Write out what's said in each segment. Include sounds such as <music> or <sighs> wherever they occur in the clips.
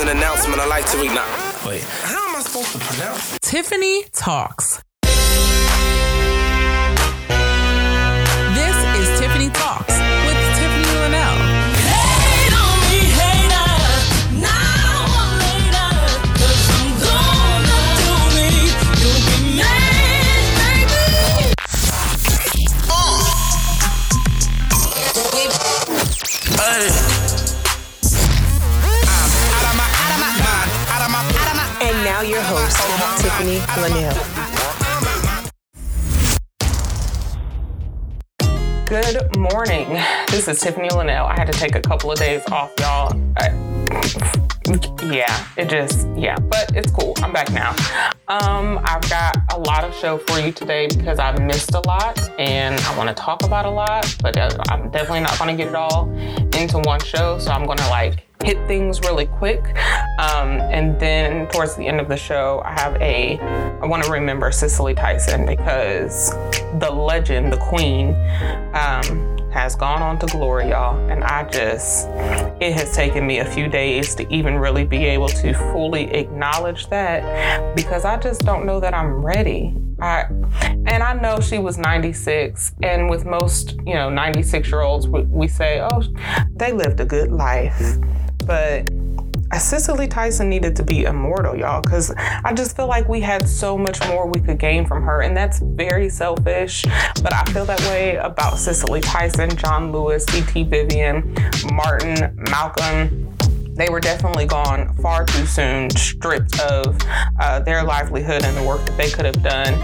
an announcement I like to read now. Wait, how am I supposed to pronounce? Tiffany Talks. Good morning. This is Tiffany Linnell. I had to take a couple of days off, y'all. I, yeah, it just, yeah, but it's cool. I'm back now. Um, I've got a lot of show for you today because I've missed a lot and I want to talk about a lot, but uh, I'm definitely not going to get it all into one show. So I'm going to like hit things really quick. Um, and then towards the end of the show, I have a, I want to remember Cicely Tyson because the legend, the queen, um, has gone on to glory, y'all. And I just, it has taken me a few days to even really be able to fully acknowledge that because I just don't know that I'm ready. I, and I know she was 96, and with most, you know, 96 year olds, we, we say, oh, they lived a good life. But Cicely Tyson needed to be immortal, y'all, because I just feel like we had so much more we could gain from her, and that's very selfish. But I feel that way about Cicely Tyson, John Lewis, C.T. Vivian, Martin, Malcolm they were definitely gone far too soon, stripped of uh, their livelihood and the work that they could have done.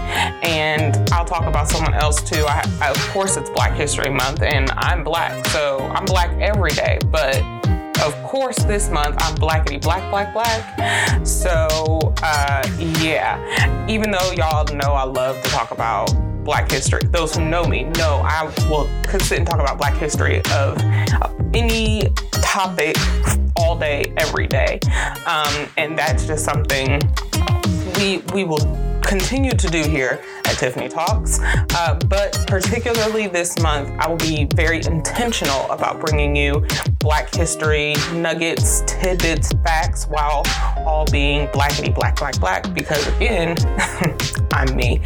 And I'll talk about someone else too. I, I, of course, it's Black History Month, and I'm black, so I'm black every day. But of course, this month I'm blackety black, black, black. So uh, yeah, even though y'all know I love to talk about Black history. Those who know me know I will sit and talk about Black history of any topic all day, every day, um, and that's just something we we will continue to do here at Tiffany Talks. Uh, but particularly this month, I will be very intentional about bringing you Black history nuggets, tidbits, facts, while all being blackety black, black, black. Because again, <laughs> I'm me.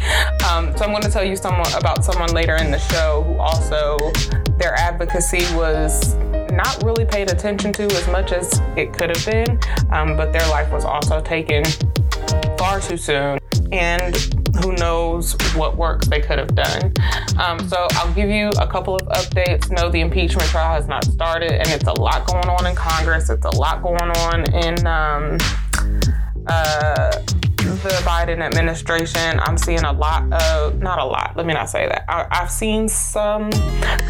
Um, so I'm going to tell you someone about someone later in the show who also their advocacy was not really paid attention to as much as it could have been, um, but their life was also taken far too soon. And who knows what work they could have done. Um, so I'll give you a couple of updates. No, the impeachment trial has not started, and it's a lot going on in Congress. It's a lot going on in um, uh, the Biden administration. I'm seeing a lot of, not a lot, let me not say that. I, I've seen some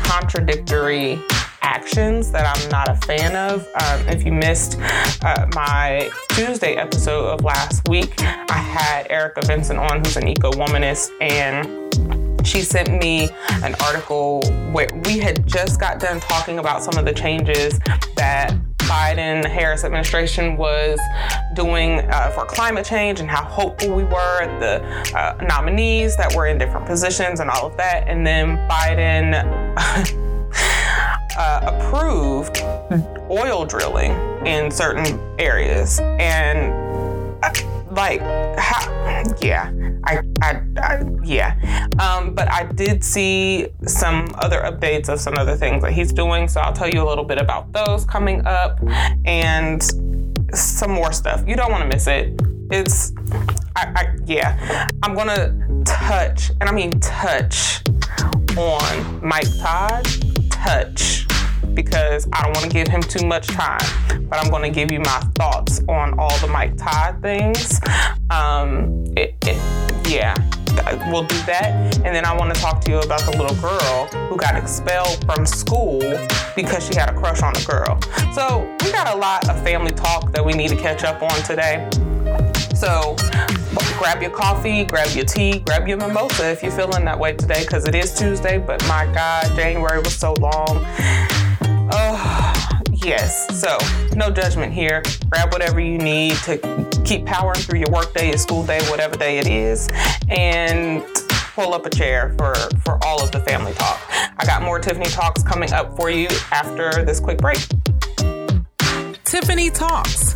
contradictory actions that I'm not a fan of. Um, if you missed uh, my Tuesday episode of last week, I had Erica Vincent on, who's an eco womanist, and she sent me an article where we had just got done talking about some of the changes that Biden Harris administration was doing uh, for climate change and how hopeful we were, the uh, nominees that were in different positions and all of that. And then Biden <laughs> uh, approved oil drilling in certain areas. And uh, like, yeah, I, I, I yeah. Um, but I did see some other updates of some other things that he's doing. So I'll tell you a little bit about those coming up and some more stuff. You don't want to miss it. It's, I, I, yeah, I'm gonna touch, and I mean touch on Mike Todd, touch because I don't want to give him too much time. But I'm going to give you my thoughts on all the Mike Todd things. Um, it, it, yeah, we'll do that. And then I want to talk to you about the little girl who got expelled from school because she had a crush on a girl. So we got a lot of family talk that we need to catch up on today. So grab your coffee, grab your tea, grab your mimosa if you're feeling that way today because it is Tuesday. But my God, January was so long. Oh, yes. So, no judgment here. Grab whatever you need to keep powering through your workday, your school day, whatever day it is, and pull up a chair for for all of the family talk. I got more Tiffany talks coming up for you after this quick break. Tiffany Talks.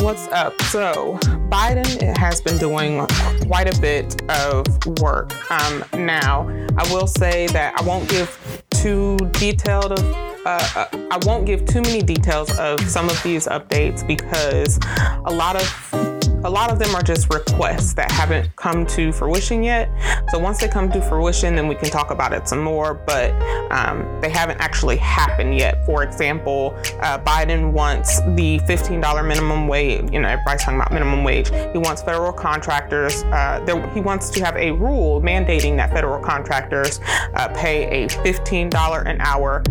What's up? So, Biden has been doing quite a bit of work. Um, now, I will say that I won't give too detailed of. Uh, uh, I won't give too many details of some of these updates because a lot of a lot of them are just requests that haven't come to fruition yet. So once they come to fruition, then we can talk about it some more, but um, they haven't actually happened yet. For example, uh, Biden wants the $15 minimum wage, you know, everybody's talking about minimum wage. He wants federal contractors, uh, there, he wants to have a rule mandating that federal contractors uh, pay a $15 an hour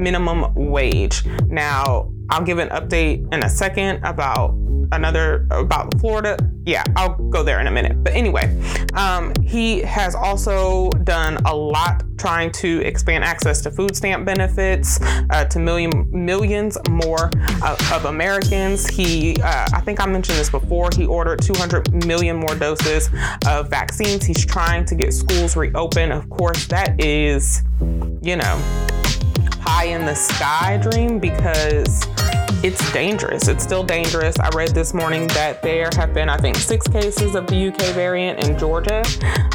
minimum wage. Now, I'll give an update in a second about another about Florida. Yeah, I'll go there in a minute. But anyway, um, he has also done a lot trying to expand access to food stamp benefits uh, to million millions more uh, of Americans. He, uh, I think I mentioned this before. He ordered 200 million more doses of vaccines. He's trying to get schools reopened. Of course, that is, you know, pie in the sky dream because it's dangerous. It's still dangerous. I read this morning that there have been, I think, six cases of the UK variant in Georgia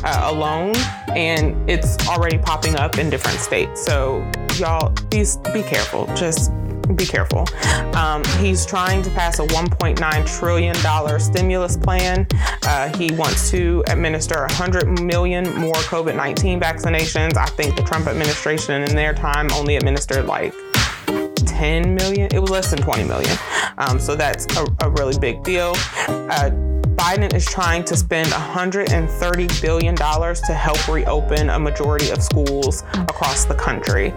uh, alone, and it's already popping up in different states. So, y'all, please be careful. Just be careful. Um, he's trying to pass a $1.9 trillion stimulus plan. Uh, he wants to administer 100 million more COVID 19 vaccinations. I think the Trump administration in their time only administered like 10 million. It was less than 20 million. Um, so that's a, a, really big deal. Uh, Biden is trying to spend $130 billion to help reopen a majority of schools across the country.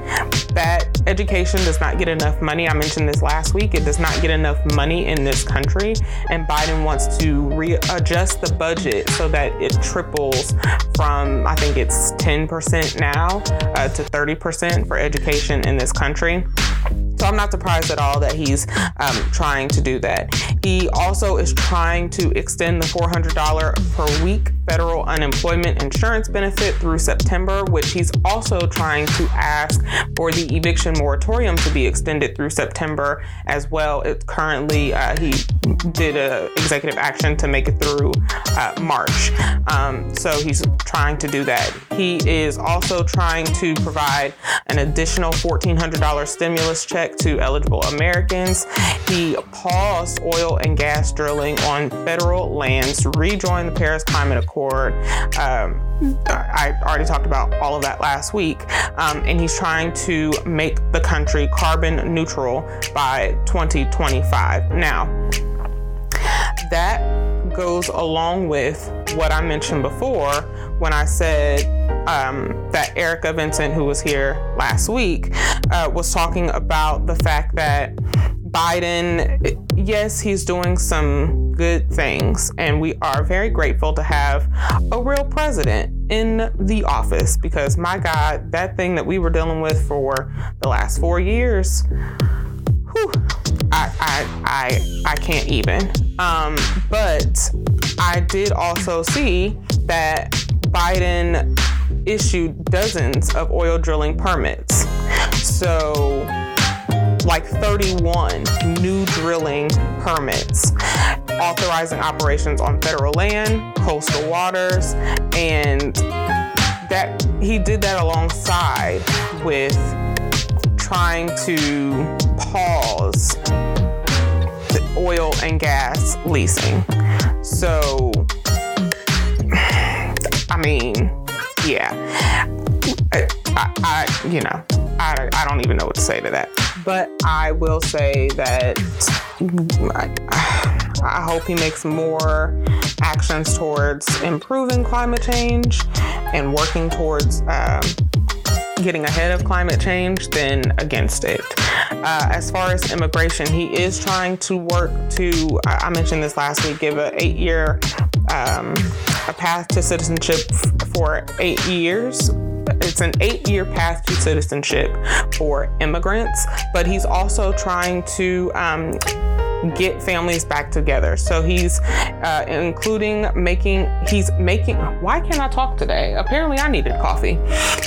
That education does not get enough money. I mentioned this last week. It does not get enough money in this country. And Biden wants to readjust the budget so that it triples from, I think it's 10% now uh, to 30% for education in this country. So I'm not surprised at all that he's um, trying to do that. He also is trying to extend the $400 per week federal unemployment insurance benefit through September, which he's also trying to ask for the eviction moratorium to be extended through September as well. It currently uh, he did an executive action to make it through uh, March, um, so he's trying to do that. He is also trying to provide an additional $1,400 stimulus check to eligible Americans. He paused oil and gas drilling on federal lands rejoin the Paris Climate Accord Accord. Um, I already talked about all of that last week. Um, and he's trying to make the country carbon neutral by 2025. Now, that goes along with what I mentioned before when I said um, that Erica Vincent, who was here last week, uh, was talking about the fact that Biden, yes, he's doing some good things, and we are very grateful to have a real president in the office because, my God, that thing that we were dealing with for the last four years, whew, I, I, I, I can't even. Um, but I did also see that Biden issued dozens of oil drilling permits. So, like 31 new drilling permits authorizing operations on federal land, coastal waters, and that he did that alongside with trying to pause the oil and gas leasing. So, I mean, yeah, I, I, I you know, I, I don't even know what to say to that. But I will say that I, hope he makes more actions towards improving climate change and working towards um, getting ahead of climate change than against it. Uh, as far as immigration, he is trying to work to, I mentioned this last week, give an eight year um, a path to citizenship for eight years. It's an eight year path to citizenship for immigrants, but he's also trying to um, get families back together. So he's uh, including making, he's making, why can't I talk today? Apparently I needed coffee.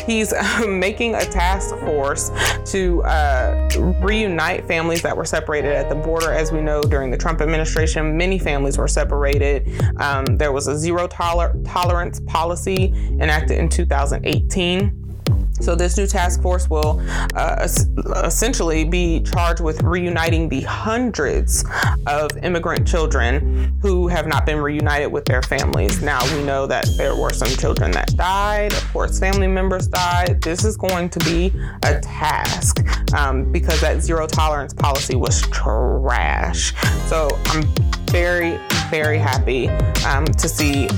He's <laughs> making a task force to uh, reunite families that were separated at the border. As we know, during the Trump administration, many families were separated. Um, there was a zero toler- tolerance policy enacted in 2018. So this new task force will uh, essentially be charged with reuniting the hundreds of immigrant children who have not been reunited with their families. Now we know that there were some children that died. Of course, family members died. This is going to be a task um, because that zero tolerance policy was trash. So I'm very, very happy um, to see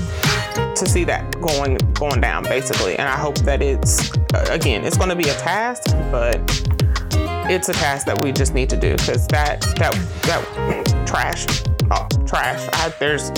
to see that going going down basically. And i hope that it's again it's going to be a task but it's a task that we just need to do because that that that trash oh, trash I, there's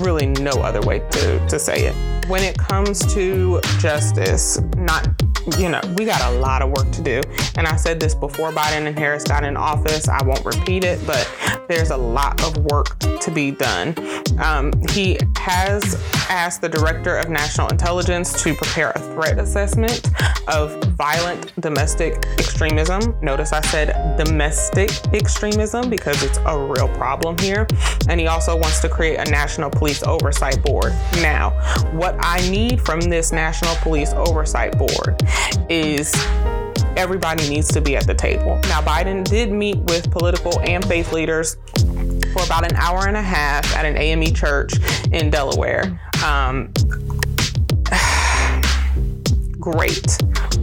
really no other way to to say it. When it comes to justice not you know, we got a lot of work to do. And I said this before Biden and Harris got in office. I won't repeat it, but there's a lot of work to be done. Um, he has asked the director of national intelligence to prepare a threat assessment of violent domestic extremism. Notice I said domestic extremism because it's a real problem here. And he also wants to create a national police oversight board. Now, what I need from this national police oversight board is everybody needs to be at the table. Now, Biden did meet with political and faith leaders for about an hour and a half at an AME church in Delaware. Um, <sighs> great.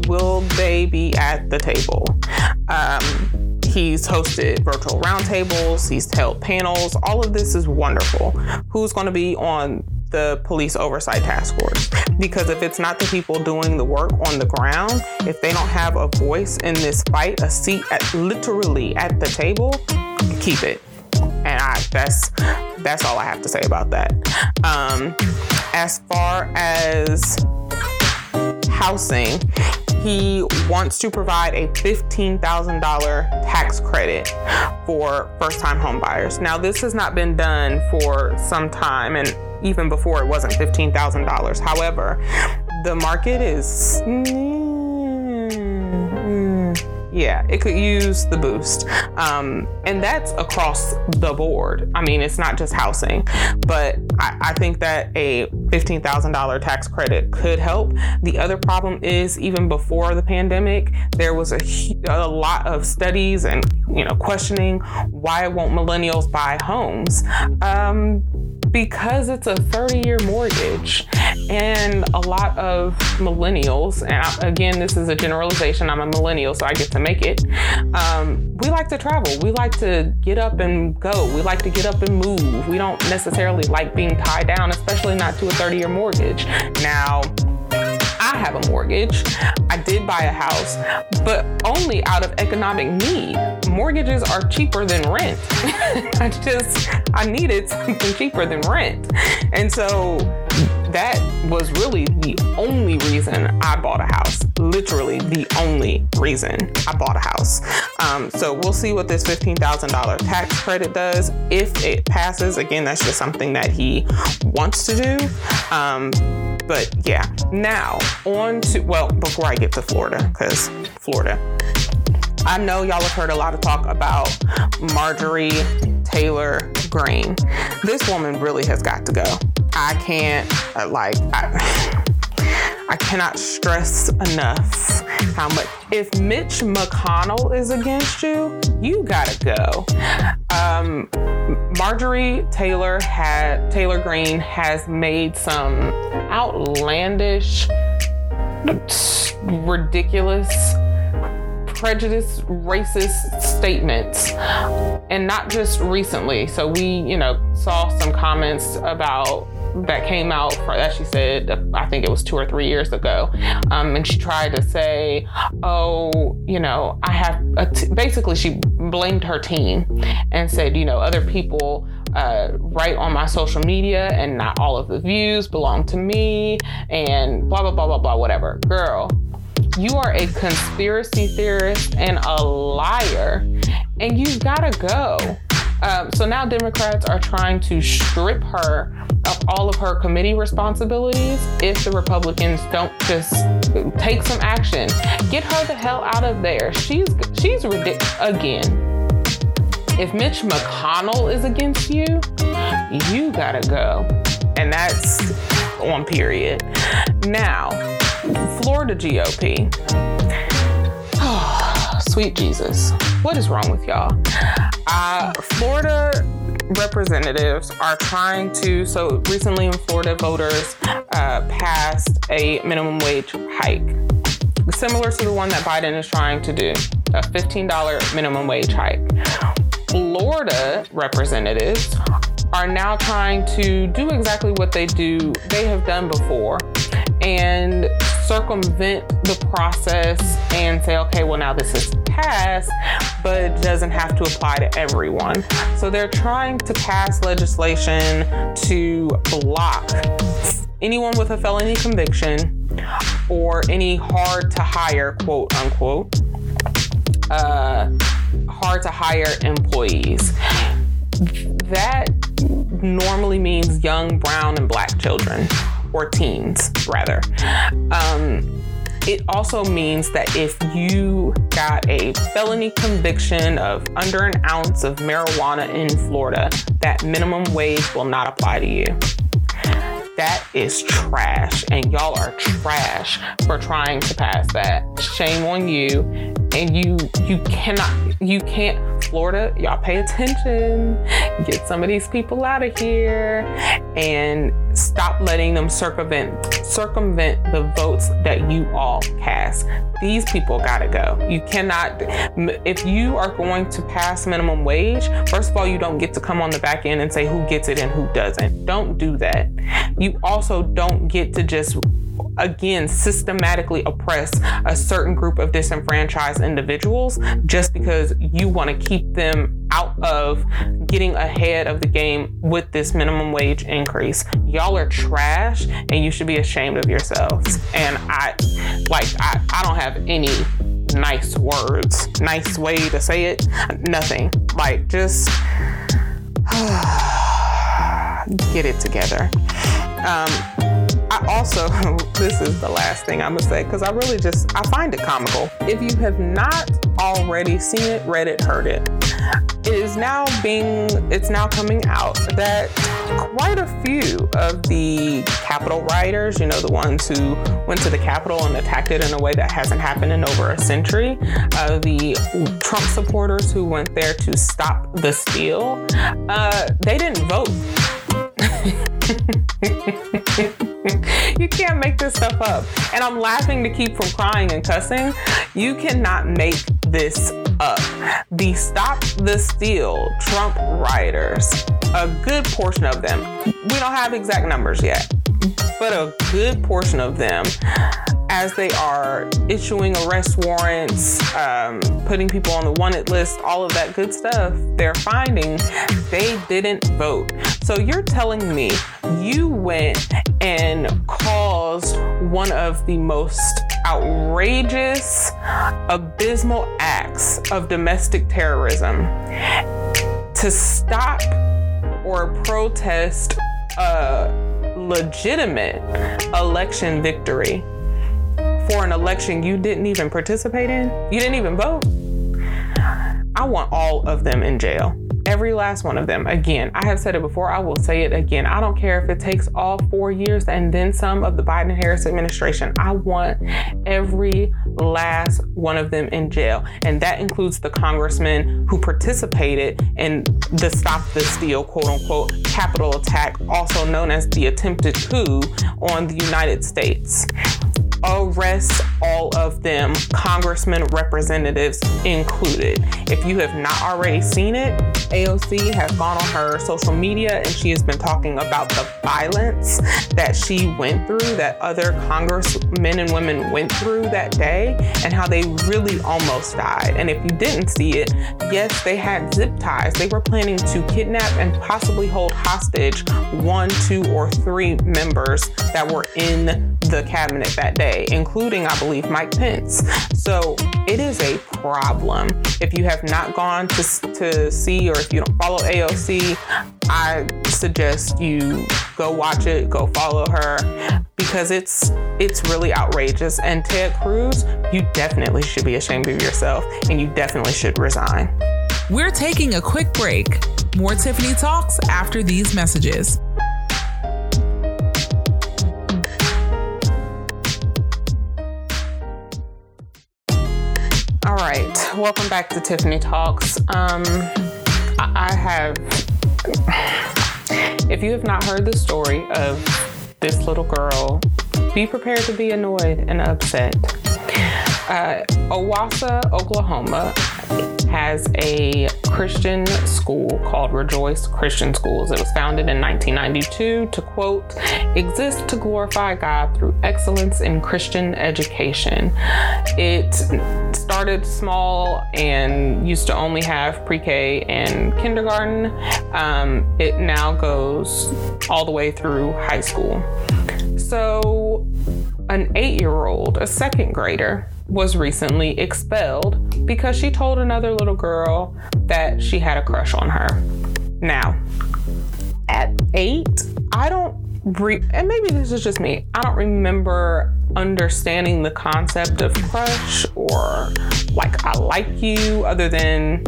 Will they be at the table? Um, he's hosted virtual roundtables, he's held panels. All of this is wonderful. Who's going to be on the police oversight task force? Because if it's not the people doing the work on the ground, if they don't have a voice in this fight, a seat at literally at the table, keep it. And I, that's that's all I have to say about that. Um, as far as housing, he wants to provide a $15,000 tax credit for first time home buyers. Now, this has not been done for some time, and even before it wasn't $15,000. However, the market is. Yeah, it could use the boost. Um, and that's across the board. I mean, it's not just housing, but I, I think that a $15,000 tax credit could help. The other problem is even before the pandemic, there was a, a lot of studies and, you know, questioning why won't millennials buy homes? Um, because it's a 30 year mortgage. And a lot of millennials, and again, this is a generalization, I'm a millennial, so I get to make it. Um, we like to travel. We like to get up and go. We like to get up and move. We don't necessarily like being tied down, especially not to a 30 year mortgage. Now, I have a mortgage. I did buy a house, but only out of economic need. Mortgages are cheaper than rent. <laughs> I just, I needed something cheaper than rent. And so that was really the only reason I bought a house. Literally the only reason I bought a house. Um, so we'll see what this $15,000 tax credit does. If it passes, again, that's just something that he wants to do. Um, but yeah, now on to, well, before I get to Florida, because Florida. I know y'all have heard a lot of talk about Marjorie Taylor Greene. This woman really has got to go. I can't, uh, like, I, I cannot stress enough how much. If Mitch McConnell is against you, you gotta go. Um, Marjorie Taylor had Taylor Greene has made some outlandish, ridiculous prejudice, racist statements, and not just recently. So we, you know, saw some comments about that came out for, that she said, I think it was two or three years ago. Um, and she tried to say, oh, you know, I have, basically, she blamed her team and said, you know, other people uh, write on my social media and not all of the views belong to me and blah, blah, blah, blah, blah, whatever. Girl, you are a conspiracy theorist and a liar, and you've got to go. Um, so now Democrats are trying to strip her of all of her committee responsibilities if the Republicans don't just take some action. Get her the hell out of there. She's she's ridiculous again. If Mitch McConnell is against you, you gotta go. And that's on period. Now, Florida GOP. <sighs> Sweet Jesus. What is wrong with y'all? Uh, Florida representatives are trying to, so recently in Florida, voters uh, passed a minimum wage hike, similar to the one that Biden is trying to do a $15 minimum wage hike. Florida representatives are now trying to do exactly what they do they have done before and circumvent the process and say okay well now this is passed but it doesn't have to apply to everyone. So they're trying to pass legislation to block anyone with a felony conviction or any hard to hire quote unquote uh, hard to hire employees. That normally means young brown and black children or teens rather. Um, it also means that if you got a felony conviction of under an ounce of marijuana in florida that minimum wage will not apply to you. That is trash and y'all are trash for trying to pass that. Shame on you and you you cannot you can't florida y'all pay attention. Get some of these people out of here and stop letting them circumvent circumvent the votes that you all cast. These people gotta go. You cannot if you are going to pass minimum wage first of all you don't get to come on the back end and say who gets it and who doesn't. Don't do that. You also don't get to just again systematically oppress a certain group of disenfranchised individuals just because you want to keep them out of getting ahead of the game with this minimum wage increase. Y'all are trash and you should be ashamed of yourselves. And I like I, I don't have any nice words, nice way to say it. Nothing. Like just <sighs> get it together. Um, Also, <laughs> this is the last thing I'm gonna say because I really just I find it comical. If you have not already seen it, read it, heard it, it is now being it's now coming out that quite a few of the Capitol rioters, you know, the ones who went to the Capitol and attacked it in a way that hasn't happened in over a century, uh, the Trump supporters who went there to stop the steal, uh, they didn't vote. <laughs> <laughs> you can't make this stuff up. And I'm laughing to keep from crying and cussing. You cannot make this up. The Stop the Steal Trump rioters, a good portion of them, we don't have exact numbers yet, but a good portion of them as they are issuing arrest warrants, um, putting people on the wanted list, all of that good stuff, they're finding they didn't vote. So you're telling me you went and caused one of the most outrageous, abysmal acts of domestic terrorism to stop or protest a legitimate election victory for an election you didn't even participate in, you didn't even vote. I want all of them in jail. Every last one of them. Again, I have said it before, I will say it again. I don't care if it takes all four years and then some of the Biden Harris administration. I want every last one of them in jail. And that includes the congressmen who participated in the Stop the Steal, quote unquote, Capitol attack, also known as the attempted coup on the United States arrest all of them, congressmen, representatives included. If you have not already seen it, AOC has gone on her social media and she has been talking about the violence that she went through, that other congressmen and women went through that day, and how they really almost died. And if you didn't see it, yes, they had zip ties. They were planning to kidnap and possibly hold hostage one, two, or three members that were in the cabinet that day, including, I believe, believe Mike Pence. So it is a problem. If you have not gone to, to see or if you don't follow AOC, I suggest you go watch it, go follow her because it's it's really outrageous. And Ted Cruz, you definitely should be ashamed of yourself and you definitely should resign. We're taking a quick break. More Tiffany Talks after these messages. All right, welcome back to Tiffany Talks. Um, I, I have, if you have not heard the story of this little girl, be prepared to be annoyed and upset. Uh, Owasso, Oklahoma has a Christian school called Rejoice Christian Schools. It was founded in 1992 to quote, exist to glorify God through excellence in Christian education. It started small and used to only have pre K and kindergarten. Um, it now goes all the way through high school. So, an eight year old, a second grader, was recently expelled because she told another little girl that she had a crush on her. Now, at eight, I don't re- and maybe this is just me. I don't remember understanding the concept of crush or like I like you other than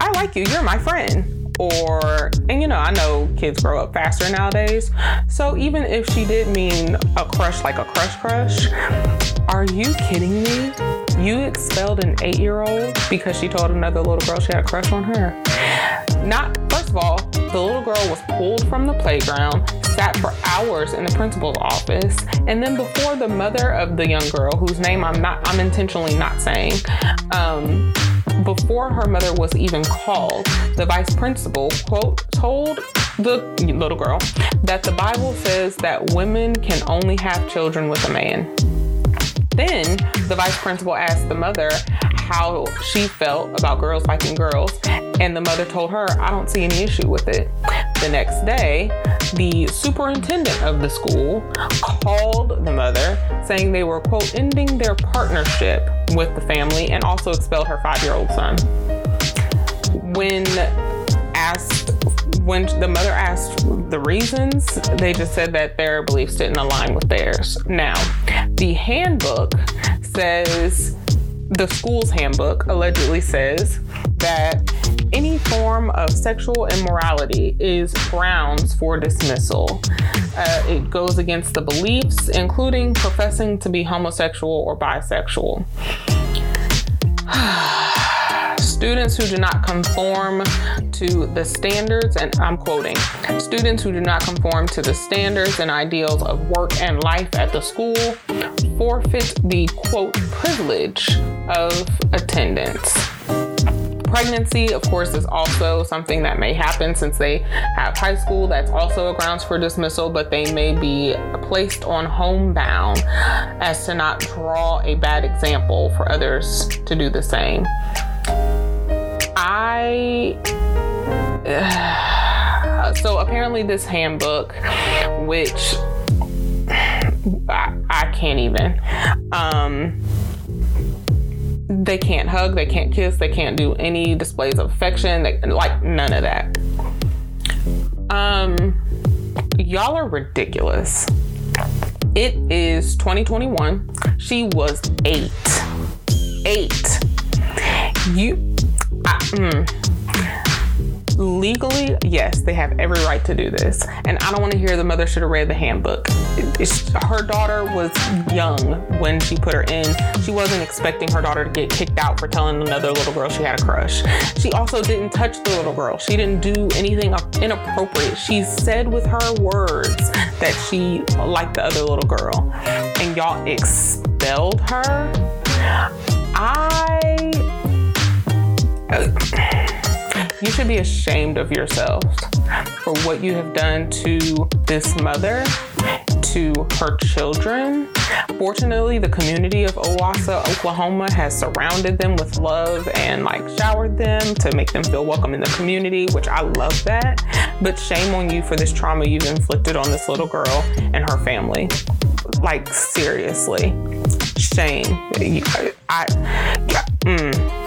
I like you, you're my friend. Or, and you know, I know kids grow up faster nowadays. So even if she did mean a crush, like a crush crush, are you kidding me? You expelled an eight year old because she told another little girl she had a crush on her. Not, first of all, the little girl was pulled from the playground, sat for hours in the principal's office, and then before the mother of the young girl, whose name I'm not, I'm intentionally not saying, um, before her mother was even called, the vice principal, quote, told the little girl that the Bible says that women can only have children with a man. Then the vice principal asked the mother how she felt about girls liking girls, and the mother told her, I don't see any issue with it. The next day, the superintendent of the school called the mother saying they were, quote, ending their partnership with the family and also expelled her five year old son. When asked, when the mother asked the reasons, they just said that their beliefs didn't align with theirs. Now, the handbook says, the school's handbook allegedly says that any form of sexual immorality is grounds for dismissal. Uh, it goes against the beliefs, including professing to be homosexual or bisexual. <sighs> Students who do not conform to the standards, and I'm quoting, students who do not conform to the standards and ideals of work and life at the school forfeit the quote privilege of attendance pregnancy, of course, is also something that may happen since they have high school. That's also a grounds for dismissal, but they may be placed on homebound as to not draw a bad example for others to do the same. I. <sighs> so apparently, this handbook, which I, I can't even. Um, they can't hug, they can't kiss, they can't do any displays of affection, they, like none of that. Um, y'all are ridiculous. It is 2021. She was eight. Eight. You, I, mm, legally, yes, they have every right to do this. And I don't want to hear the mother should have read the handbook. It's, her daughter was young when she put her in. She wasn't expecting her daughter to get kicked out for telling another little girl she had a crush. She also didn't touch the little girl. She didn't do anything inappropriate. She said with her words that she liked the other little girl. And y'all expelled her. I. You should be ashamed of yourselves for what you have done to this mother, to her children. Fortunately, the community of Owasso, Oklahoma has surrounded them with love and like showered them to make them feel welcome in the community, which I love that. But shame on you for this trauma you've inflicted on this little girl and her family. Like, seriously. shame. I, I, mm.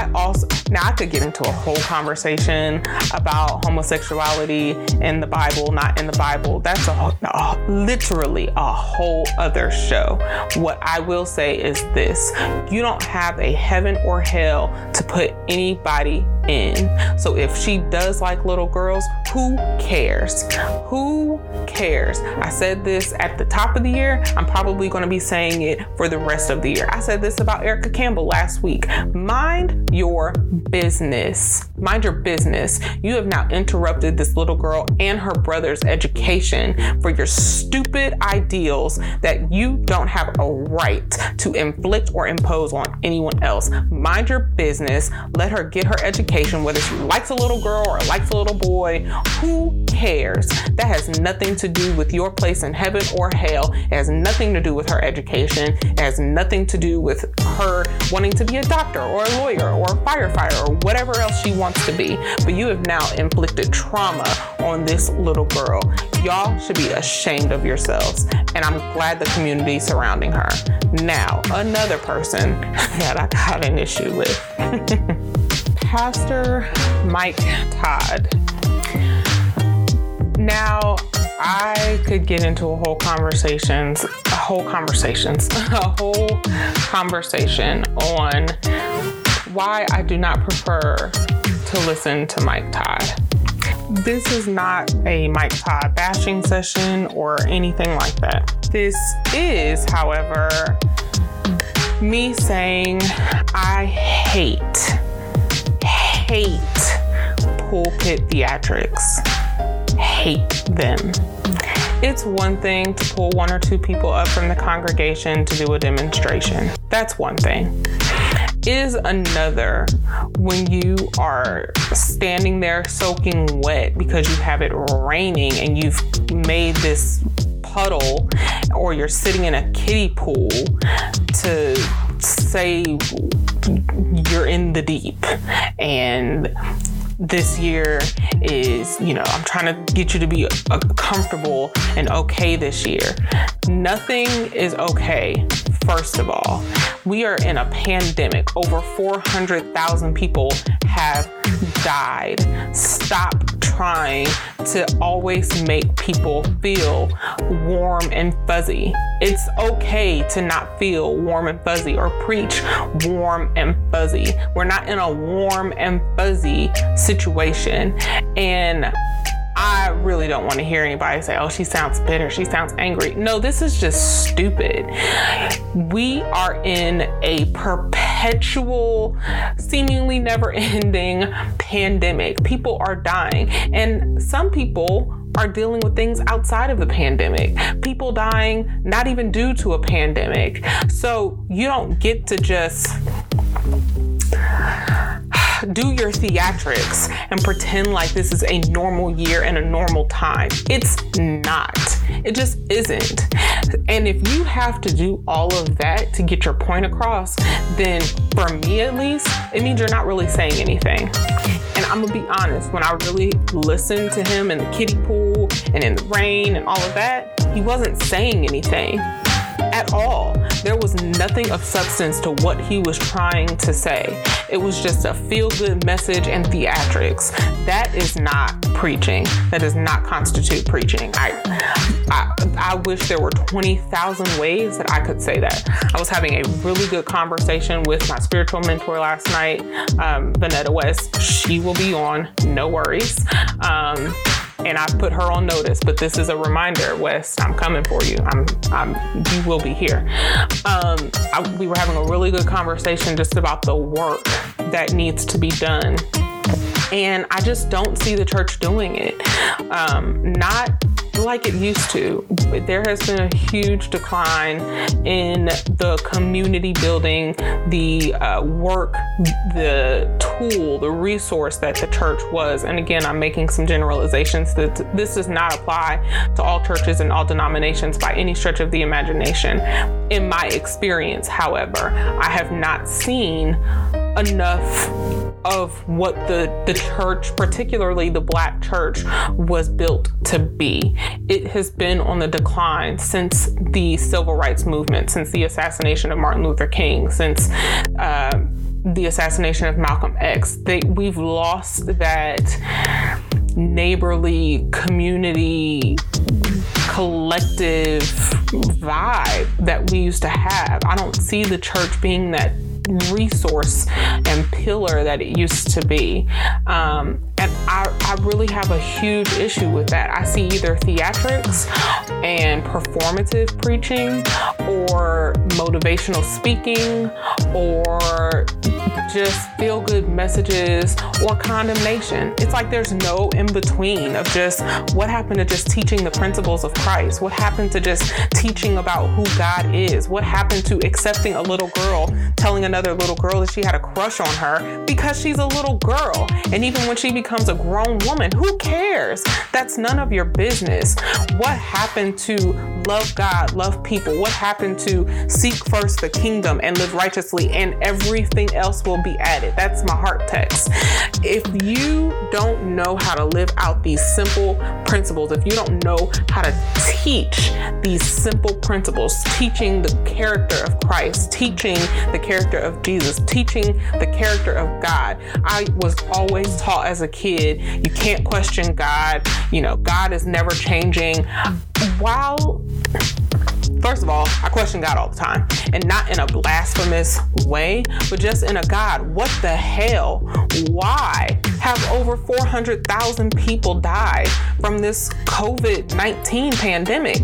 I also now I could get into a whole conversation about homosexuality in the Bible, not in the Bible. That's a, a literally a whole other show. What I will say is this: you don't have a heaven or hell to put anybody in. So if she does like little girls, who cares? Who cares? I said this at the top of the year. I'm probably going to be saying it for the rest of the year. I said this about Erica Campbell last week. Mind your business. Mind your business. You have now interrupted this little girl and her brother's education for your stupid ideals that you don't have a right to inflict or impose on anyone else. Mind your business. Let her get her education, whether she likes a little girl or likes a little boy. Who cares? That has nothing to do with your place in heaven or hell. It has nothing to do with her education. It has nothing to do with her wanting to be a doctor or a lawyer or a firefighter or whatever else she wants to be. But you have now inflicted trauma on this little girl. Y'all should be ashamed of yourselves. And I'm glad the community surrounding her. Now, another person <laughs> that I got an issue with. <laughs> Pastor Mike Todd. Now, I could get into a whole conversations, a whole conversations, <laughs> a whole conversation on why I do not prefer to listen to Mike Todd. This is not a Mike Todd bashing session or anything like that. This is, however, me saying I hate, hate pulpit theatrics. Hate them. It's one thing to pull one or two people up from the congregation to do a demonstration. That's one thing. Is another when you are standing there soaking wet because you have it raining and you've made this puddle or you're sitting in a kiddie pool to say you're in the deep and this year is, you know, I'm trying to get you to be uh, comfortable and okay this year. Nothing is okay, first of all. We are in a pandemic. Over 400,000 people have died. Stop trying to always make people feel warm and fuzzy. It's okay to not feel warm and fuzzy or preach warm and fuzzy. We're not in a warm and fuzzy situation. And I really don't want to hear anybody say, oh, she sounds bitter, she sounds angry. No, this is just stupid. We are in a perpetual, seemingly never ending pandemic. People are dying, and some people are dealing with things outside of the pandemic. People dying not even due to a pandemic. So you don't get to just do your theatrics and pretend like this is a normal year and a normal time. It's not. It just isn't. And if you have to do all of that to get your point across, then for me at least, it means you're not really saying anything. And I'm gonna be honest, when I really listened to him in the kiddie pool and in the rain and all of that, he wasn't saying anything at all. There was nothing of substance to what he was trying to say. It was just a feel good message and theatrics. That is not preaching. That does not constitute preaching. I, I, I wish there were 20,000 ways that I could say that. I was having a really good conversation with my spiritual mentor last night, um, Vanetta West. She will be on, no worries. Um, and I've put her on notice. But this is a reminder, West. I'm coming for you. I'm, I'm you will be here. Um, I, we were having a really good conversation just about the work that needs to be done, and I just don't see the church doing it. Um, not like it used to. There has been a huge decline in the community building, the uh, work, the tool, the resource that the church was. And again, I'm making some generalizations that this does not apply to all churches and all denominations by any stretch of the imagination. In my experience, however, I have not seen enough of what the the church particularly the black church was built to be it has been on the decline since the civil rights movement since the assassination of martin luther king since uh, the assassination of malcolm x they, we've lost that neighborly community collective vibe that we used to have. I don't see the church being that resource and pillar that it used to be. Um, and I, I really have a huge issue with that. I see either theatrics and performative preaching or motivational speaking or just feel good messages or condemnation. It's like there's no in between of just what happened to just teaching the principles of Christ? What happened to just teaching about who God is? What happened to accepting a little girl telling another little girl that she had a crush on her because she's a little girl? And even when she becomes a grown woman, who cares? That's none of your business. What happened to love God, love people? What happened to seek first the kingdom and live righteously and everything else will be added? That's my heart text. If you don't know how to live out these simple principles, if you don't know how to teach these simple principles, teaching the character of Christ, teaching the character of Jesus, teaching the character of God. I was always taught as a kid, you can't question God. You know, God is never changing. While First of all, I question God all the time, and not in a blasphemous way, but just in a God, what the hell? Why have over 400,000 people died from this COVID 19 pandemic?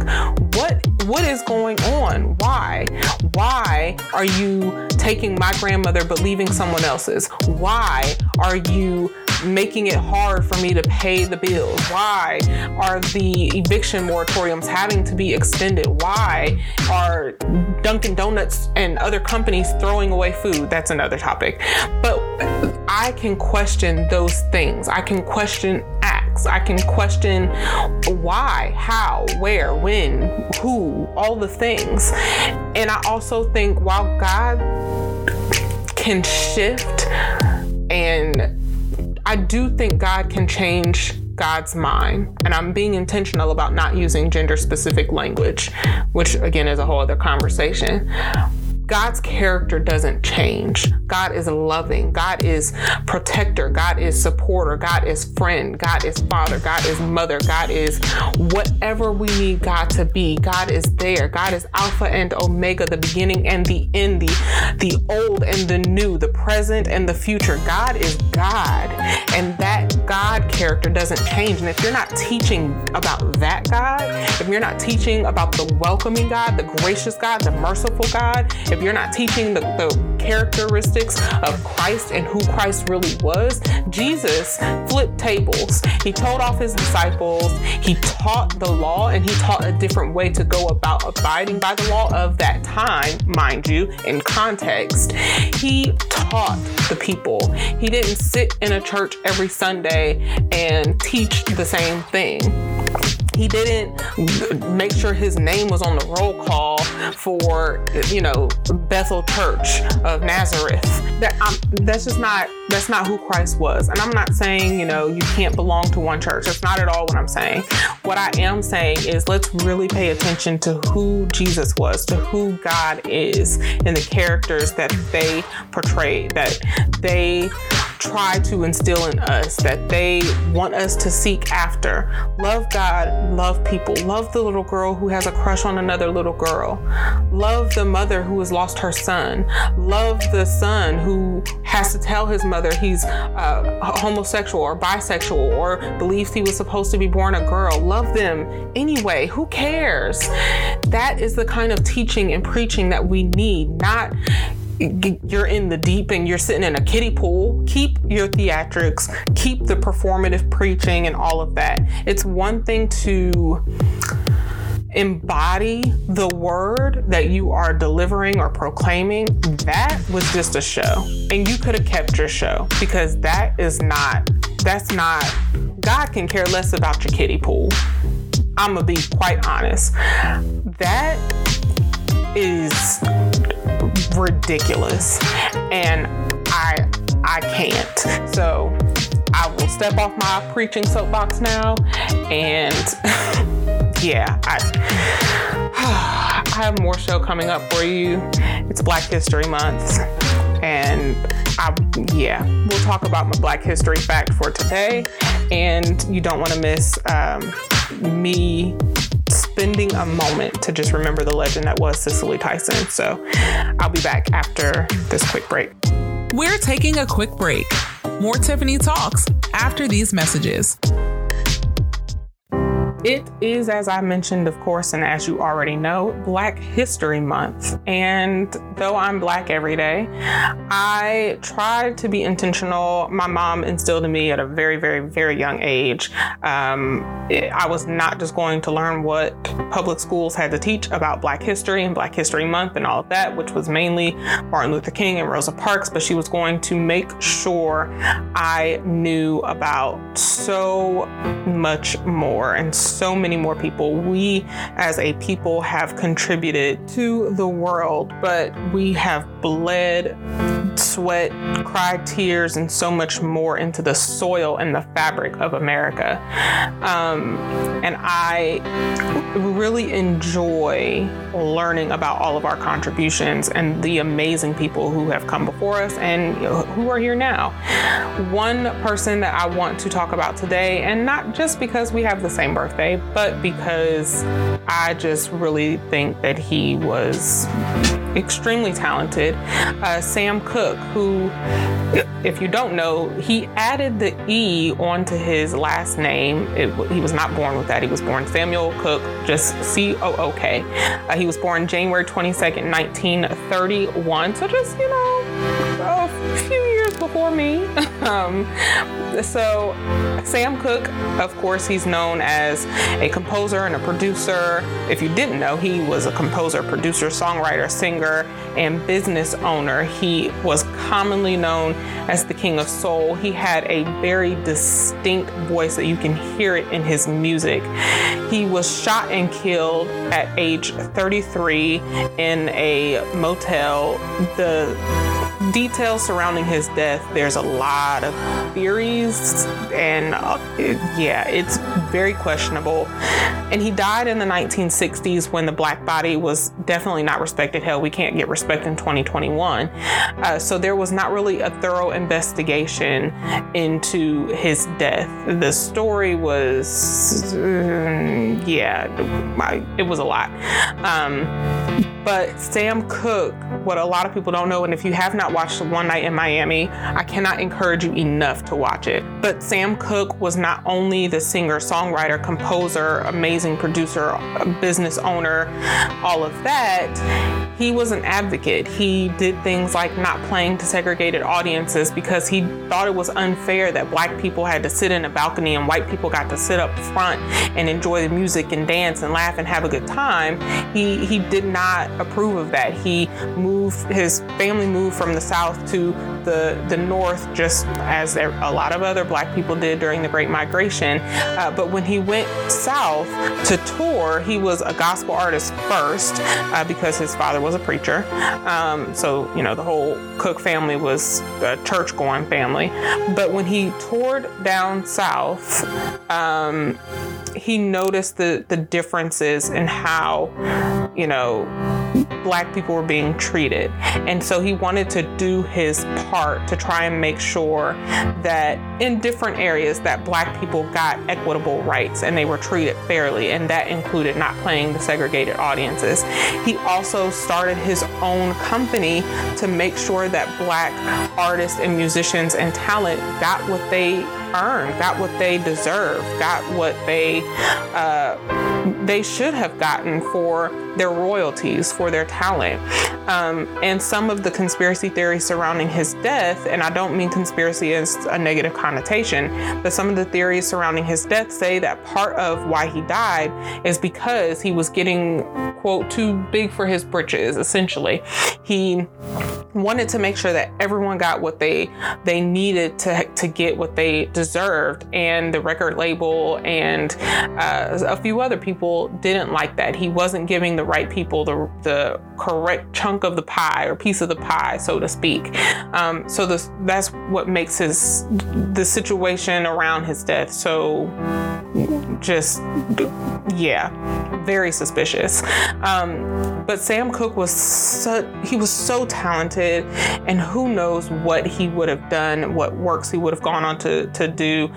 What what is going on? Why? Why are you taking my grandmother but leaving someone else's? Why are you making it hard for me to pay the bills? Why are the eviction moratoriums having to be extended? Why are Dunkin' Donuts and other companies throwing away food? That's another topic. But I can question those things. I can question acts. I can question why, how, where, when, who, all the things. And I also think while God can shift and I do think God can change God's mind. And I'm being intentional about not using gender specific language, which again is a whole other conversation. God's character doesn't change. God is loving. God is protector. God is supporter. God is friend. God is father. God is mother. God is whatever we need God to be. God is there. God is Alpha and Omega, the beginning and the end, the, the old and the new, the present and the future. God is God. And that God character doesn't change. And if you're not teaching about that God, if you're not teaching about the welcoming God, the gracious God, the merciful God, if you're not teaching the, the characteristics of Christ and who Christ really was, Jesus flipped tables. He told off his disciples, he taught the law, and he taught a different way to go about abiding by the law of that time, mind you, in context. He taught the people. He didn't sit in a church every Sunday and teach the same thing he didn't make sure his name was on the roll call for you know Bethel Church of Nazareth. That um, that's just not that's not who Christ was. And I'm not saying you know you can't belong to one church. That's not at all what I'm saying. What I am saying is let's really pay attention to who Jesus was, to who God is, and the characters that they portrayed, that they try to instill in us that they want us to seek after. Love God, love people, love the little girl who has a crush on another little girl, love the mother who has lost her son, love the son who has to tell his mother he's uh, homosexual or bisexual or believes he was supposed to be born a girl. Love them anyway. Who cares? That is the kind of teaching and preaching that we need, not you're in the deep and you're sitting in a kiddie pool. Keep your theatrics, keep the performative preaching and all of that. It's one thing to embody the word that you are delivering or proclaiming. That was just a show. And you could have kept your show because that is not, that's not, God can care less about your kiddie pool. I'm gonna be quite honest. That is ridiculous. And I I can't. So I will step off my preaching soapbox now. And <laughs> yeah, I, <sighs> I have more show coming up for you. It's Black History Month. And I, yeah, we'll talk about my Black History fact for today. And you don't want to miss um, me spending a moment to just remember the legend that was Cicely Tyson. So I'll be back after this quick break. We're taking a quick break. More Tiffany Talks after these messages. It is, as I mentioned, of course, and as you already know, Black History Month. And though I'm Black every day, I tried to be intentional. My mom instilled in me at a very, very, very young age. Um, I was not just going to learn what public schools had to teach about Black history and Black History Month and all of that, which was mainly Martin Luther King and Rosa Parks, but she was going to make sure I knew about so much more and so many more people. We as a people have contributed to the world, but we have bled, sweat, cried tears, and so much more into the soil and the fabric of America. Um, and I really enjoy learning about all of our contributions and the amazing people who have come before us and who are here now. One person that I want to talk about today, and not just because we have the same birthday, but because I just really think that he was extremely talented. Uh, Sam Cooke, who, if you don't know, he added the E onto his last name. It, he was not born with that. He was born Samuel Cook, just C O O K. Uh, he was born January 22nd, 1931. So just, you know, a few before me. <laughs> um, so, Sam Cooke, of course, he's known as a composer and a producer. If you didn't know, he was a composer, producer, songwriter, singer, and business owner. He was commonly known as the King of Soul. He had a very distinct voice that you can hear it in his music. He was shot and killed at age 33 in a motel. The details surrounding his death, there's a lot of theories, and uh, it- yeah, it's very questionable. And he died in the 1960s when the black body was definitely not respected. Hell, we can't get respect in 2021. Uh, so there was not really a thorough investigation into his death. The story was, mm, yeah, I- it was a lot. Um, but Sam Cooke, what a lot of people don't know, and if you have not watched One Night in Miami, I cannot encourage you enough to watch it. But Sam Cooke was not only the singer, songwriter, composer, amazing producer, business owner, all of that, he was an advocate. He did things like not playing to segregated audiences because he thought it was unfair that black people had to sit in a balcony and white people got to sit up front and enjoy the music and dance and laugh and have a good time. He he did not approve of that. He moved his family moved from the south to the the north just as a lot of other black people did during the Great Migration. Uh, but when he went south to tour, he was a gospel artist first uh, because his father was a preacher. Um, so you know the whole Cook family was a church going family. But when he toured down south, um, he noticed the the differences in how you know black people were being treated. And so he wanted to do his part to try and make sure that in different areas that black people got equitable rights and they were treated fairly and that included not playing the segregated audiences. He also started his own company to make sure that black artists and musicians and talent got what they earned, got what they deserve, got what they uh, they should have gotten for their royalties, for their talent. Um, and some of the conspiracy theories surrounding his death, and I don't mean conspiracy as a negative connotation, but some of the theories surrounding his death say that part of why he died is because he was getting, quote, too big for his britches, essentially. He wanted to make sure that everyone got what they they needed to to get what they deserved and the record label and uh, a few other people people didn't like that. He wasn't giving the right people the the correct chunk of the pie or piece of the pie, so to speak. Um, so this that's what makes his the situation around his death so just yeah very suspicious um, but sam cooke was so he was so talented and who knows what he would have done what works he would have gone on to, to do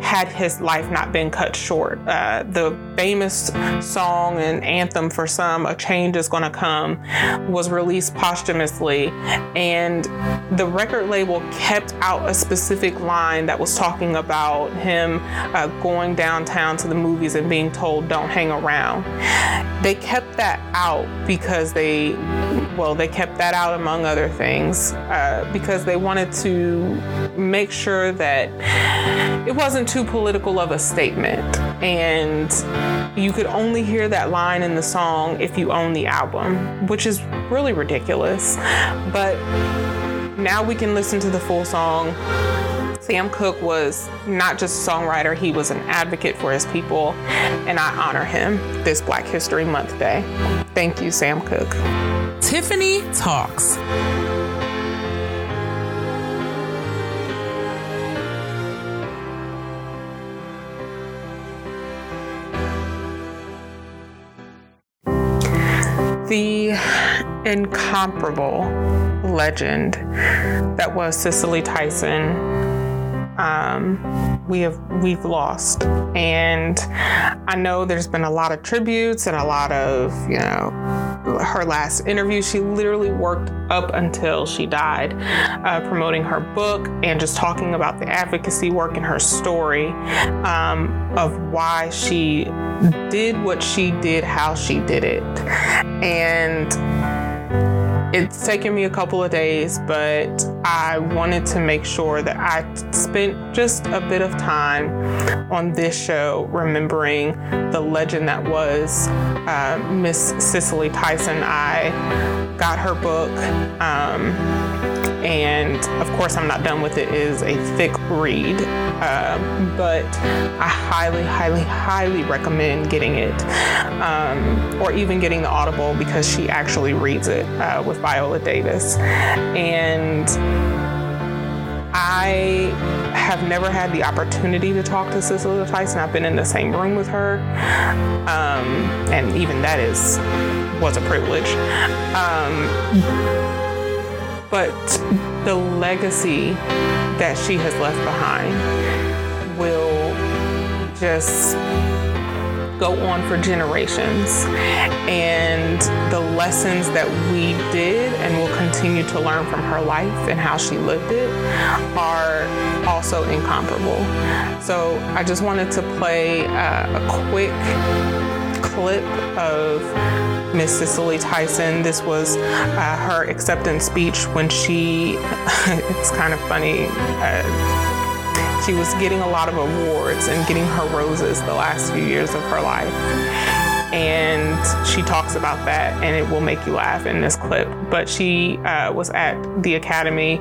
had his life not been cut short uh, the famous song and anthem for some a change is to come was released posthumously. And the record label kept out a specific line that was talking about him uh, going downtown to the movies and being told don't hang around. They kept that out because they well they kept that out among other things uh, because they wanted to make sure that it wasn't too political of a statement. And you could only hear that line in the song if you own the album which is really ridiculous but now we can listen to the full song Sam Cooke was not just a songwriter, he was an advocate for his people, and I honor him this Black History Month Day. Thank you, Sam Cooke. Tiffany Talks. The incomparable legend that was Cicely Tyson um, we have we've lost. And I know there's been a lot of tributes and a lot of you know her last interview. She literally worked up until she died, uh, promoting her book and just talking about the advocacy work and her story um, of why she did what she did, how she did it, and it's taken me a couple of days, but I wanted to make sure that I spent just a bit of time on this show remembering the legend that was uh, Miss Cicely Tyson. I got her book. Um, and of course i'm not done with it. is a thick read um, but i highly highly highly recommend getting it um, or even getting the audible because she actually reads it uh, with viola davis and I have never had the opportunity to talk to Cicely Tyson. I've been in the same room with her, um, and even that is was a privilege. Um, but the legacy that she has left behind will just go on for generations. And the lessons that we did and will continue to learn from her life and how she lived it are also incomparable. So I just wanted to play uh, a quick clip of Miss Cicely Tyson. This was uh, her acceptance speech when she, <laughs> it's kind of funny. Uh, she was getting a lot of awards and getting her roses the last few years of her life. And she talks about that, and it will make you laugh in this clip. But she uh, was at the Academy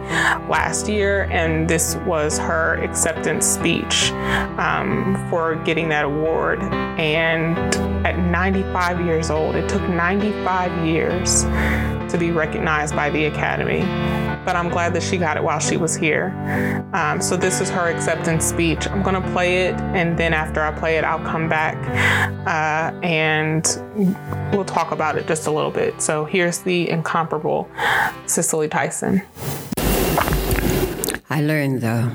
last year, and this was her acceptance speech um, for getting that award. And at 95 years old, it took 95 years to be recognized by the Academy but I'm glad that she got it while she was here. Um, so this is her acceptance speech. I'm gonna play it, and then after I play it, I'll come back uh, and we'll talk about it just a little bit. So here's the incomparable Cicely Tyson. I learned though.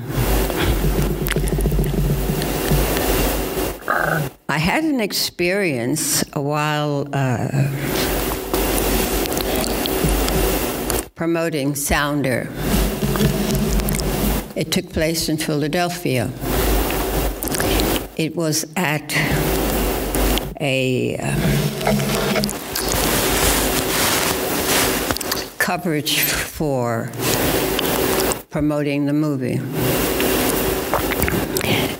I had an experience a while uh, promoting Sounder. It took place in Philadelphia. It was at a uh, coverage for promoting the movie.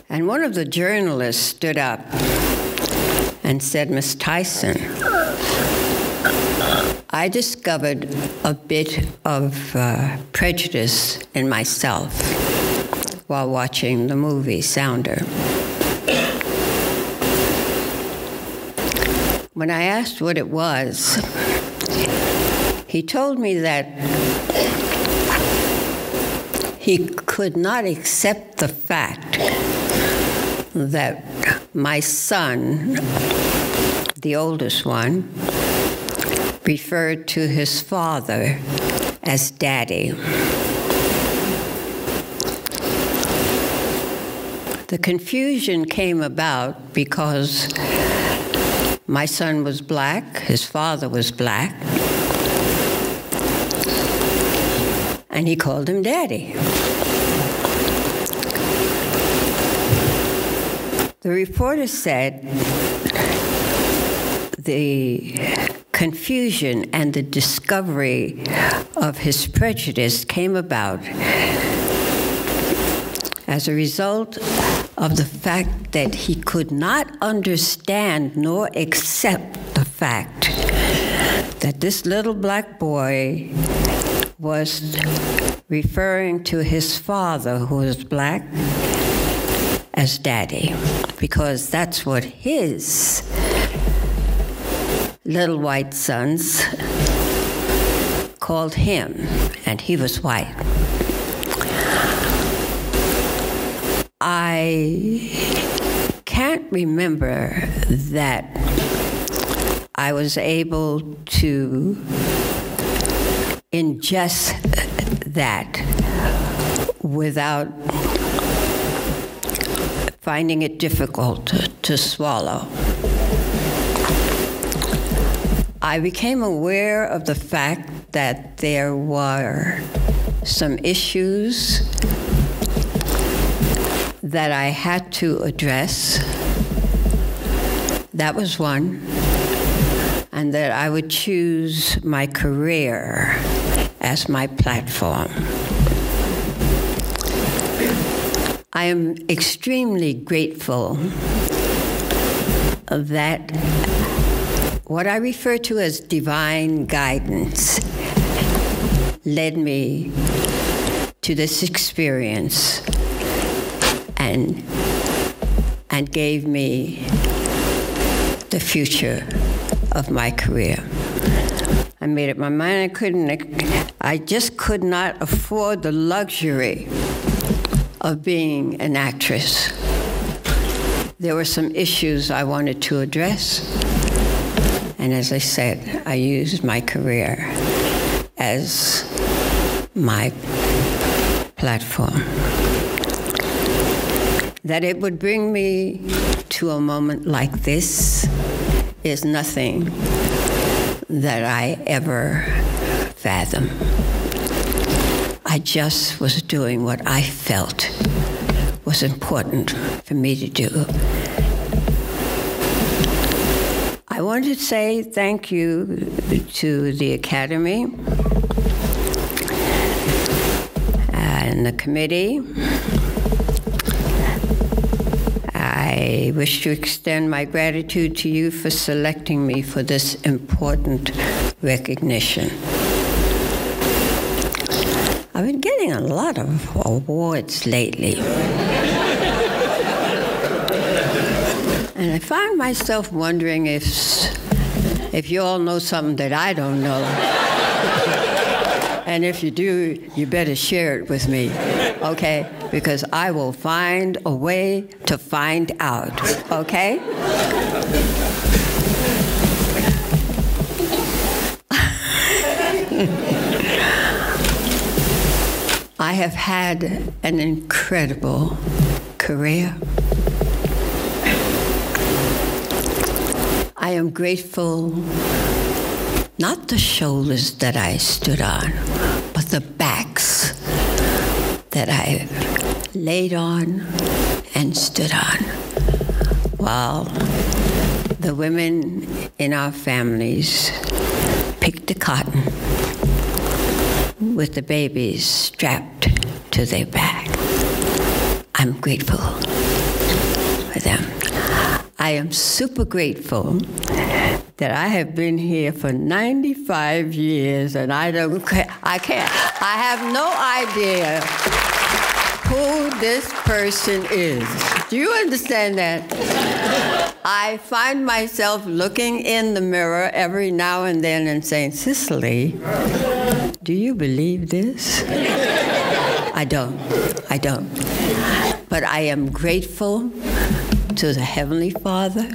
And one of the journalists stood up and said, Miss Tyson, I discovered a bit of uh, prejudice in myself while watching the movie Sounder. When I asked what it was, he told me that he could not accept the fact that my son, the oldest one, referred to his father as daddy. The confusion came about because my son was black, his father was black, and he called him daddy. The reporter said the confusion and the discovery of his prejudice came about as a result of the fact that he could not understand nor accept the fact that this little black boy was referring to his father, who was black, as daddy, because that's what his little white sons called him, and he was white. I can't remember that I was able to ingest that without finding it difficult to swallow. I became aware of the fact that there were some issues that I had to address. That was one. And that I would choose my career as my platform. I am extremely grateful that what I refer to as divine guidance led me to this experience and, and gave me the future of my career. I made up my mind I couldn't, I just could not afford the luxury of being an actress. There were some issues I wanted to address, and as I said, I used my career as my platform. That it would bring me to a moment like this is nothing that I ever fathom. I just was doing what I felt was important for me to do. I want to say thank you to the Academy and the committee. I wish to extend my gratitude to you for selecting me for this important recognition. I've been getting a lot of awards lately. And I find myself wondering if, if you all know something that I don't know. and if you do, you better share it with me, okay? Because I will find a way to find out, okay? <laughs> I have had an incredible career. I am grateful, not the shoulders that I stood on, but the backs that I laid on and stood on. While the women in our families picked the cotton with the babies strapped to their back. I'm grateful for them. I am super grateful that I have been here for 95 years and I don't I can't I have no idea who this person is. Do you understand that? I find myself looking in the mirror every now and then and saying, Cicely, do you believe this? I don't. I don't. But I am grateful to the Heavenly Father,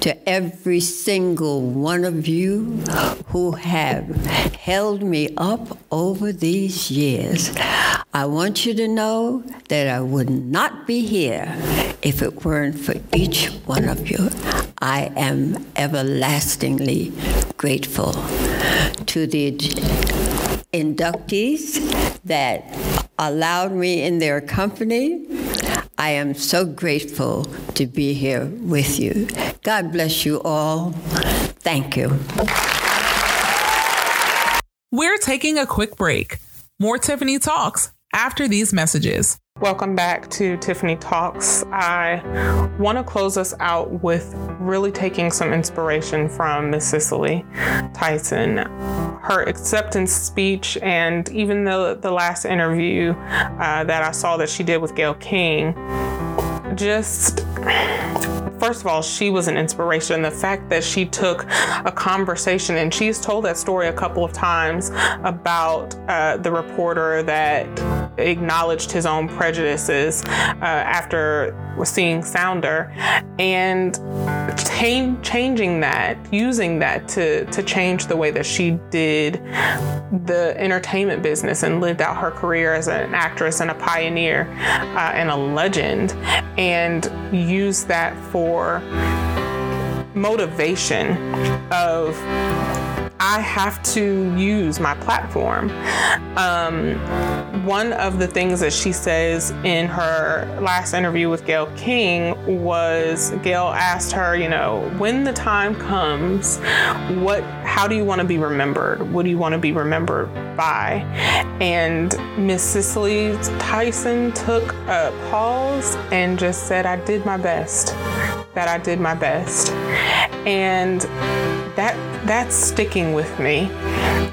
to every single one of you who have held me up over these years. I want you to know that I would not be here if it weren't for each one of you. I am everlastingly grateful to the inductees that allowed me in their company. I am so grateful to be here with you. God bless you all. Thank you. We're taking a quick break. More Tiffany Talks after these messages. Welcome back to Tiffany Talks. I want to close us out with really taking some inspiration from Miss Cicely Tyson. Her acceptance speech, and even the, the last interview uh, that I saw that she did with Gayle King, just first of all, she was an inspiration. The fact that she took a conversation, and she's told that story a couple of times about uh, the reporter that acknowledged his own prejudices uh, after seeing Sounder, and cha- changing that, using that to to change the way that she did the entertainment business and lived out her career as an actress and a pioneer uh, and a legend, and use that for motivation of I have to use my platform. Um, one of the things that she says in her last interview with Gayle King was Gayle asked her, you know, when the time comes, what, how do you want to be remembered? What do you want to be remembered by? And Miss Cicely Tyson took a pause and just said, I did my best. That I did my best. And that that's sticking with me.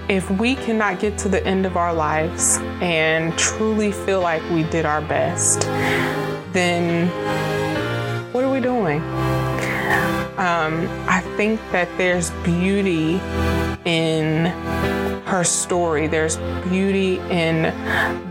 If we cannot get to the end of our lives and truly feel like we did our best, then what are we doing? Um, I think that there's beauty in her story. There's beauty in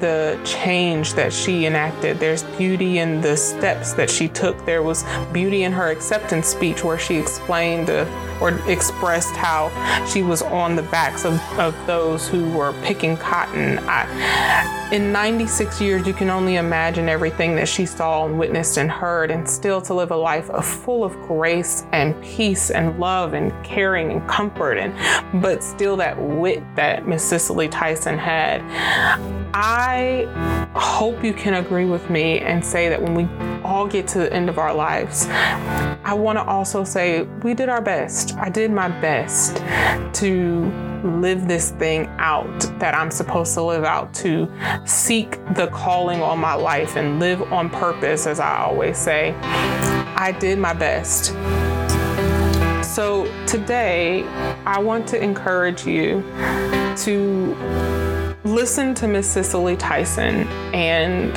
the change that she enacted. There's beauty in the steps that she took. There was beauty in her acceptance speech where she explained uh, or expressed how she was on the backs of, of those who were picking cotton. I, in 96 years, you can only imagine everything that she saw and witnessed and heard, and still to live a life of full of grace and peace and love and caring and comfort, and but still that wit that Miss Cicely Tyson had. I hope you can agree with me and say that when we all get to the end of our lives, I want to also say we did our best. I did my best to live this thing out that I'm supposed to live out, to seek the calling on my life and live on purpose, as I always say. I did my best. So today, I want to encourage you to listen to Miss Cicely Tyson and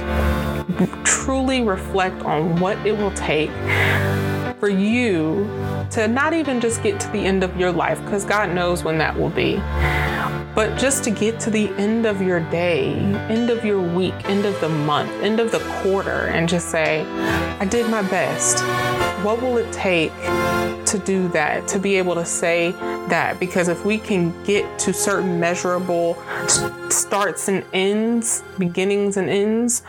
truly reflect on what it will take for you to not even just get to the end of your life, because God knows when that will be, but just to get to the end of your day, end of your week, end of the month, end of the quarter, and just say, I did my best. What will it take to do that, to be able to say that? Because if we can get to certain measurable starts and ends, beginnings and ends,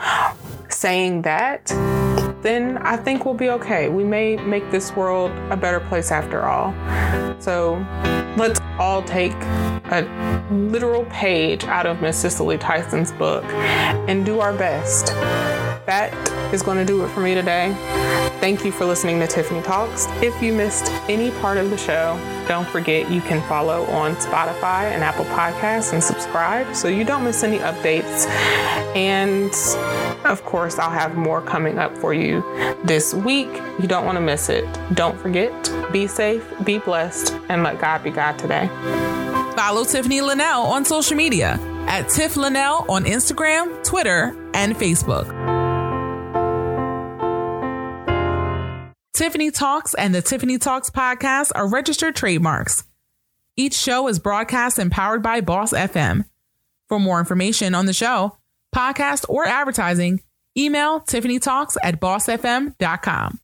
saying that, then I think we'll be okay. We may make this world a better place after all. So let's all take a literal page out of Miss Cicely Tyson's book and do our best. That is going to do it for me today. Thank you for listening to Tiffany Talks. If you missed any part of the show, don't forget you can follow on Spotify and Apple Podcasts and subscribe so you don't miss any updates. And of course, I'll have more coming up for you this week. You don't want to miss it. Don't forget, be safe, be blessed, and let God be God today. Follow Tiffany Linnell on social media at Tiff Linnell on Instagram, Twitter, and Facebook. Tiffany Talks and the Tiffany Talks podcast are registered trademarks. Each show is broadcast and powered by Boss FM. For more information on the show, podcast, or advertising, email Tiffany Talks at bossfm.com.